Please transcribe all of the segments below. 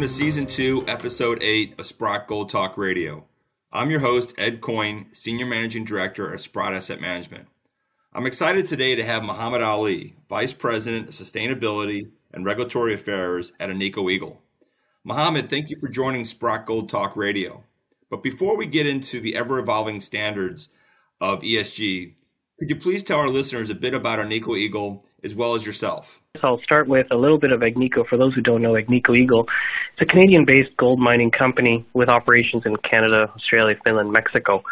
welcome to Season 2, Episode 8 of Sprott Gold Talk Radio. I'm your host, Ed Coyne, Senior Managing Director at Sprott Asset Management. I'm excited today to have Muhammad Ali, Vice President of Sustainability and Regulatory Affairs at Agnico Eagle. Muhammad, thank you for joining Sprott Gold Talk Radio. But before we get into the ever evolving standards of ESG, could you please tell our listeners a bit about Agnico Eagle as well as yourself? I'll start with a little bit of Agnico. For those who don't know, Agnico Eagle it's a Canadian-based gold mining company with operations in Canada, Australia, Finland, Mexico.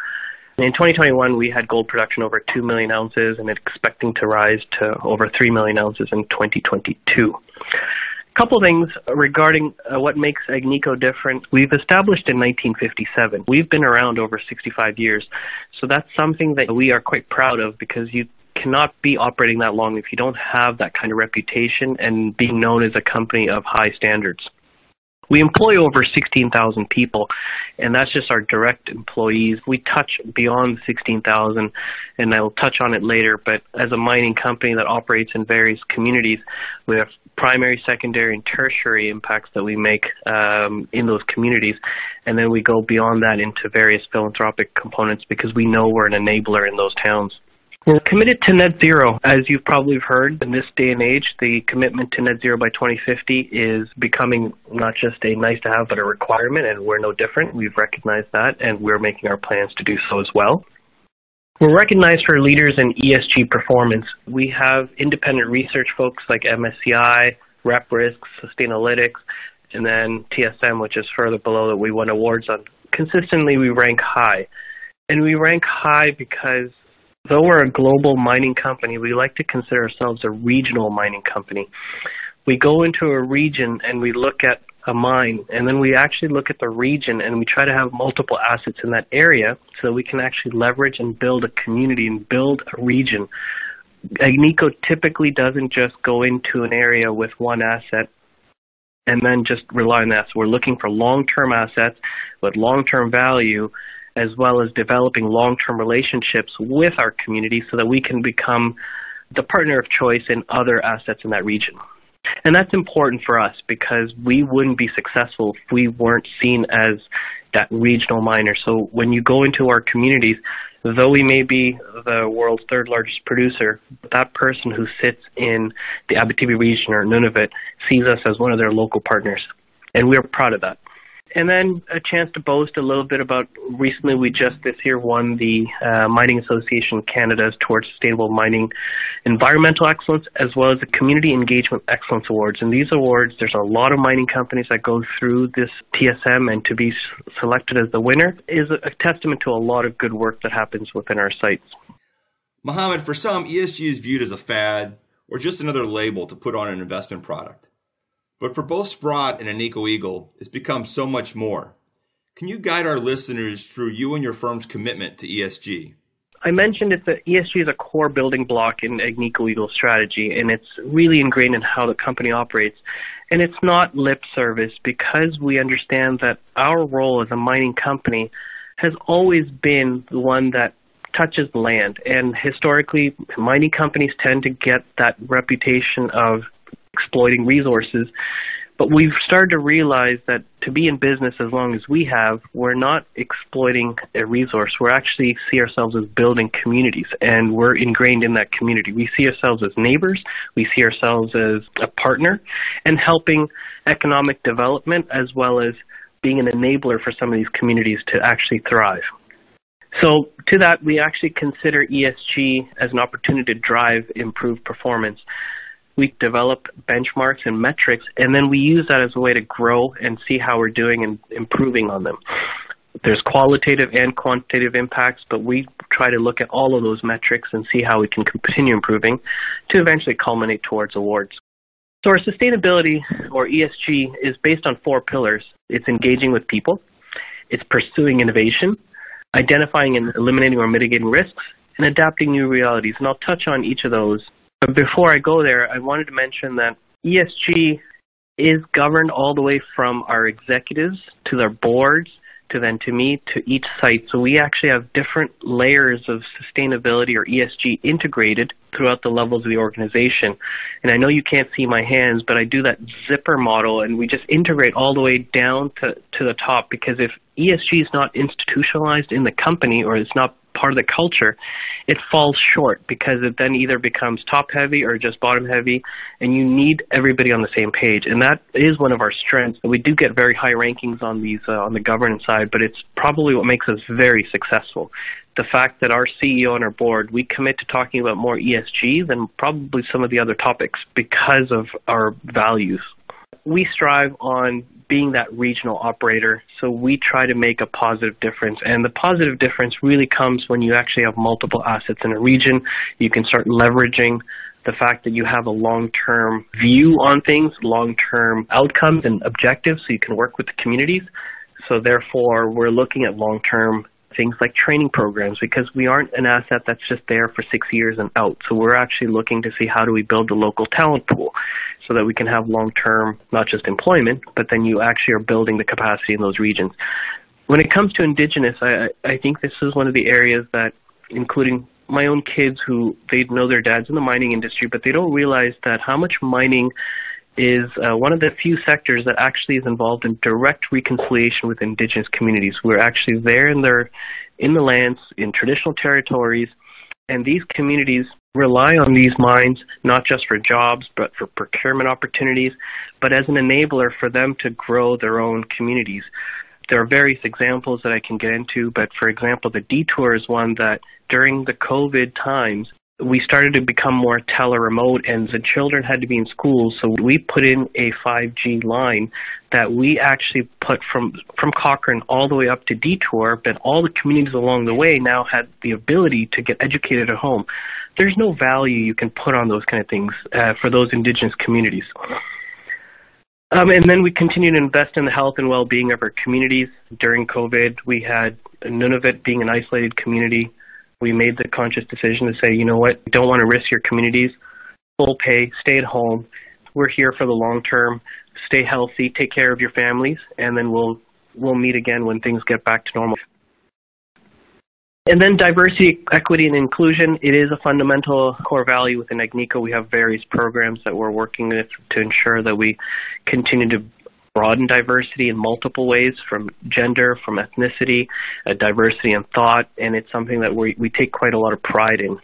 In 2021, we had gold production over 2 million ounces and expecting to rise to over 3 million ounces in 2022 A couple things regarding uh, what makes Agnico different. We've established in 1957. We've been around over 65 years. So that's something that we are quite proud of because you cannot be operating that long if you don't have that kind of reputation and being known as a company of high standards. We employ over 16,000 people, and that's just our direct employees. We touch beyond 16,000, and I'll touch on it later, but as a mining company that operates in various communities, we have primary, secondary, and tertiary impacts that we make um, in those communities. And then we go beyond that into various philanthropic components because we know we're an enabler in those towns. We're committed to net zero. As you've probably heard, in this day and age, the commitment to net zero by 2050 is becoming not just a nice to have, but a requirement, and we're no different. We've recognized that, and we're making our plans to do so as well. We're recognized for leaders in ESG performance. We have independent research folks like MSCI, RepRisk, Sustainalytics, and then TSM, which is further below that we won awards on. Consistently, we rank high. And we rank high because though we're a global mining company, we like to consider ourselves a regional mining company. We go into a region and we look at a mine, and then we actually look at the region and we try to have multiple assets in that area so that we can actually leverage and build a community and build a region. Agnico typically doesn't just go into an area with one asset and then just rely on that. So we're looking for long-term assets with long-term value as well as developing long-term relationships with our community so that we can become the partner of choice in other assets in that region. And that's important for us because we wouldn't be successful if we weren't seen as that regional miner. So when you go into our communities, though we may be the world's third largest producer, that person who sits in the Abitibi region or Nunavut sees us as one of their local partners. And we're proud of that. And then a chance to boast a little bit about recently we just this year won the uh, Mining Association Canada's Towards Sustainable Mining Environmental Excellence as well as the Community Engagement Excellence Awards. And these awards, there's a lot of mining companies that go through this TSM and to be selected as the winner is a testament to a lot of good work that happens within our sites. Mohammed, for some, ESG is viewed as a fad or just another label to put on an investment product. But for both Sprott and Agnico Eagle, it's become so much more. Can you guide our listeners through you and your firm's commitment to ESG? I mentioned that ESG is a core building block in Agnico Eagle's strategy, and it's really ingrained in how the company operates. And it's not lip service because we understand that our role as a mining company has always been the one that touches land. And historically, mining companies tend to get that reputation of exploiting resources. But we've started to realize that to be in business as long as we have, we're not exploiting a resource. We actually see ourselves as building communities, and we're ingrained in that community. We see ourselves as neighbors, we see ourselves as a partner, and helping economic development as well as being an enabler for some of these communities to actually thrive. So, to that, we actually consider ESG as an opportunity to drive improved performance we develop benchmarks and metrics, and then we use that as a way to grow and see how we're doing and improving on them. There's qualitative and quantitative impacts, but we try to look at all of those metrics and see how we can continue improving to eventually culminate towards awards. So our sustainability or ESG is based on four pillars. It's engaging with people, it's pursuing innovation, identifying and eliminating or mitigating risks, and adapting new realities. And I'll touch on each of those but before I go there, I wanted to mention that ESG is governed all the way from our executives to their boards to then to me to each site. So we actually have different layers of sustainability or ESG integrated throughout the levels of the organization. And I know you can't see my hands, but I do that zipper model and we just integrate all the way down to, to the top because if ESG is not institutionalized in the company or it's not part of the culture, it falls short because it then either becomes top heavy or just bottom heavy, and you need everybody on the same page. And that is one of our strengths. We do get very high rankings on these uh, on the governance side, but it's probably what makes us very successful. The fact that our CEO and our board we commit to talking about more ESG than probably some of the other topics because of our values. We strive on being that regional operator. So we try to make a positive difference. And the positive difference really comes when you actually have multiple assets in a region. You can start leveraging the fact that you have a long-term view on things, long-term outcomes and objectives so you can work with the communities. So therefore, we're looking at long-term things like training programs because we aren't an asset that's just there for six years and out. So we're actually looking to see how do we build a local talent pool so that we can have long term, not just employment, but then you actually are building the capacity in those regions. When it comes to Indigenous, I, I think this is one of the areas that, including my own kids who they know their dad's in the mining industry, but they don't realize that how much mining is uh, one of the few sectors that actually is involved in direct reconciliation with indigenous communities. We're actually there in their in the lands in traditional territories, and these communities rely on these mines not just for jobs but for procurement opportunities, but as an enabler for them to grow their own communities. There are various examples that I can get into, but for example, the detour is one that during the COVID times, we started to become more tele-remote and the children had to be in school. So we put in a 5G line that we actually put from from Cochrane all the way up to Detour but all the communities along the way now had the ability to get educated at home. There's no value you can put on those kind of things uh, for those indigenous communities. Um, and then we continue to invest in the health and well-being of our communities. During COVID we had Nunavut being an isolated community we made the conscious decision to say, you know what, don't want to risk your communities, full pay, stay at home. We're here for the long term. Stay healthy, take care of your families, and then we'll we'll meet again when things get back to normal. And then diversity, equity, and inclusion. It is a fundamental core value within Agnico. We have various programs that we're working with to ensure that we continue to broaden diversity in multiple ways from gender, from ethnicity, uh, diversity in thought, and it's something that we, we take quite a lot of pride in.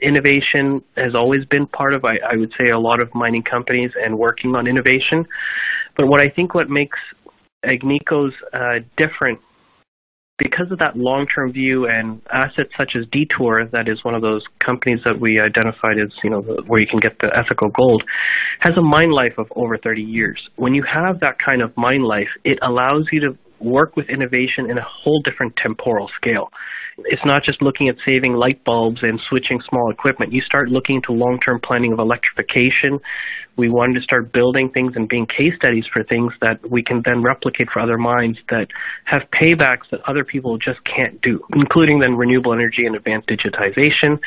Innovation has always been part of, I, I would say, a lot of mining companies and working on innovation. But what I think what makes Agnico's uh, different because of that long-term view and assets such as Detour, that is one of those companies that we identified as, you know, where you can get the ethical gold, has a mine life of over 30 years. When you have that kind of mine life, it allows you to work with innovation in a whole different temporal scale. It's not just looking at saving light bulbs and switching small equipment. You start looking into long-term planning of electrification. We wanted to start building things and being case studies for things that we can then replicate for other mines that have paybacks that other people just can't do, including then renewable energy and advanced digitization.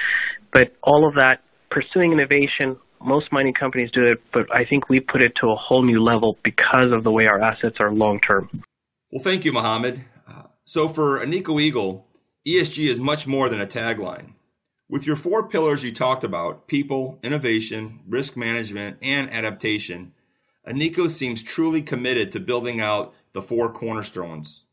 But all of that, pursuing innovation, most mining companies do it, but I think we put it to a whole new level because of the way our assets are long term. Well, thank you, Mohammed. Uh, so for Agnico Eagle, ESG is much more than a tagline. With your four pillars you talked about people, innovation, risk management, and adaptation Agnico seems truly committed to building out the four cornerstones.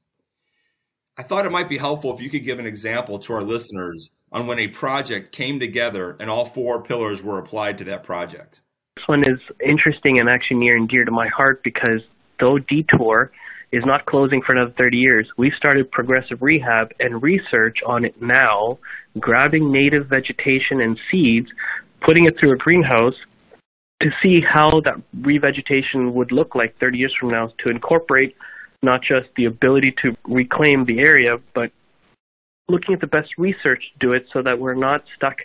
I thought it might be helpful if you could give an example to our listeners on when a project came together and all four pillars were applied to that project. This one is interesting and actually near and dear to my heart because though Detour is not closing for another 30 years. We've started progressive rehab and research on it now, grabbing native vegetation and seeds, putting it through a greenhouse to see how that revegetation would look like 30 years from now to incorporate not just the ability to reclaim the area, but looking at the best research to do it so that we're not stuck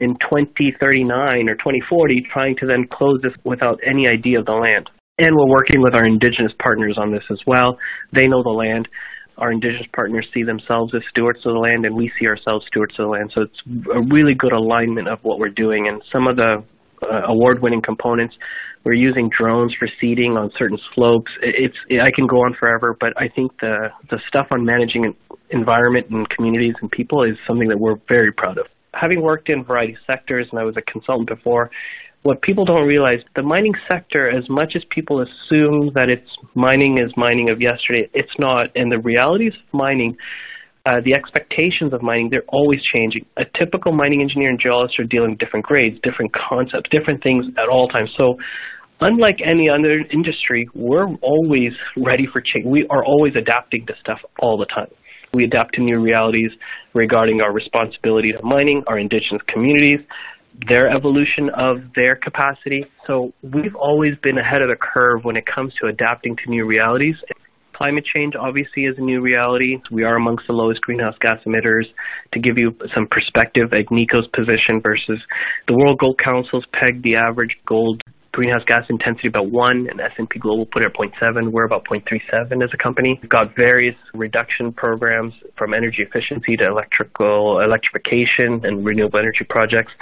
in 2039 or 2040 trying to then close this without any idea of the land. And we're working with our indigenous partners on this as well. They know the land. Our indigenous partners see themselves as stewards of the land, and we see ourselves stewards of the land. So it's a really good alignment of what we're doing. And some of the uh, award-winning components, we're using drones for seeding on certain slopes. It's I can go on forever, but I think the the stuff on managing environment and communities and people is something that we're very proud of. having worked in a variety of sectors and I was a consultant before, what people don't realize, the mining sector, as much as people assume that it's mining is mining of yesterday, it's not. And the realities of mining, uh, the expectations of mining, they're always changing. A typical mining engineer and geologist are dealing with different grades, different concepts, different things at all times. So unlike any other industry, we're always ready for change. We are always adapting to stuff all the time. We adapt to new realities regarding our responsibility to mining, our indigenous communities, their evolution of their capacity. So we've always been ahead of the curve when it comes to adapting to new realities. Climate change obviously is a new reality. We are amongst the lowest greenhouse gas emitters. To give you some perspective, at Agnico's position versus the World Gold Council's pegged the average gold greenhouse gas intensity about 1 and S&P Global put it at 0.7. We're about 0.37 as a company. We've got various reduction programs from energy efficiency to electrical electrification and renewable energy projects.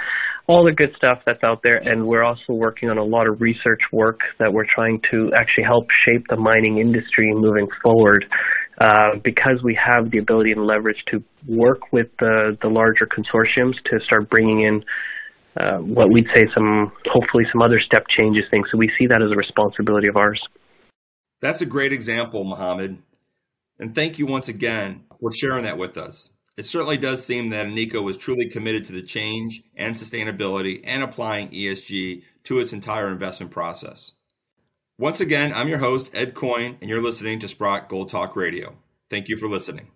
All the good stuff that's out there and we're also working on a lot of research work that we're trying to actually help shape the mining industry moving forward. Uh, because we have the ability and leverage to work with the, the larger consortiums to start bringing in uh, what we'd say some hopefully some other step changes things. So we see that as a responsibility of ours. That's a great example, Mohammed. And thank you once again for sharing that with us. It certainly does seem that Agnico was truly committed to the change and sustainability and applying ESG to its entire investment process. Once again, I'm your host, Ed Coyne, and you're listening to Sprott Gold Talk Radio. Thank you for listening.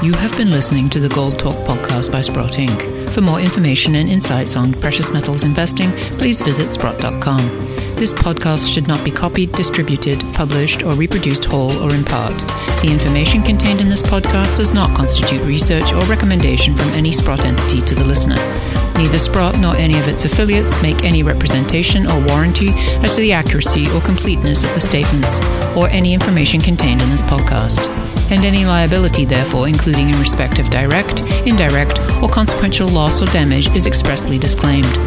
You have been listening to the Gold Talk podcast by Sprott Inc. For more information and insights on precious metals investing, please visit sprott.com. This podcast should not be copied, distributed, published, or reproduced whole or in part. The information contained in this podcast does not constitute research or recommendation from any Sprott entity to the listener. Neither Sprott nor any of its affiliates make any representation or warranty as to the accuracy or completeness of the statements or any information contained in this podcast and any liability, therefore, including in respect of direct, indirect, or consequential loss or damage, is expressly disclaimed.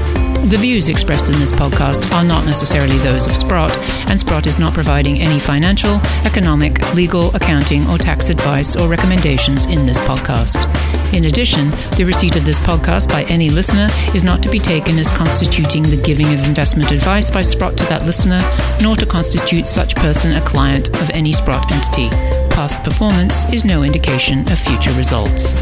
The views expressed in this podcast are not necessarily those of Sprott, and Sprott is not providing any financial, economic, legal, accounting, or tax advice or recommendations in this podcast. In addition, the receipt of this podcast by any listener is not to be taken as constituting the giving of investment advice by Sprott to that listener, nor to constitute such person a client of any Sprott entity. Past performance is no indication of future results.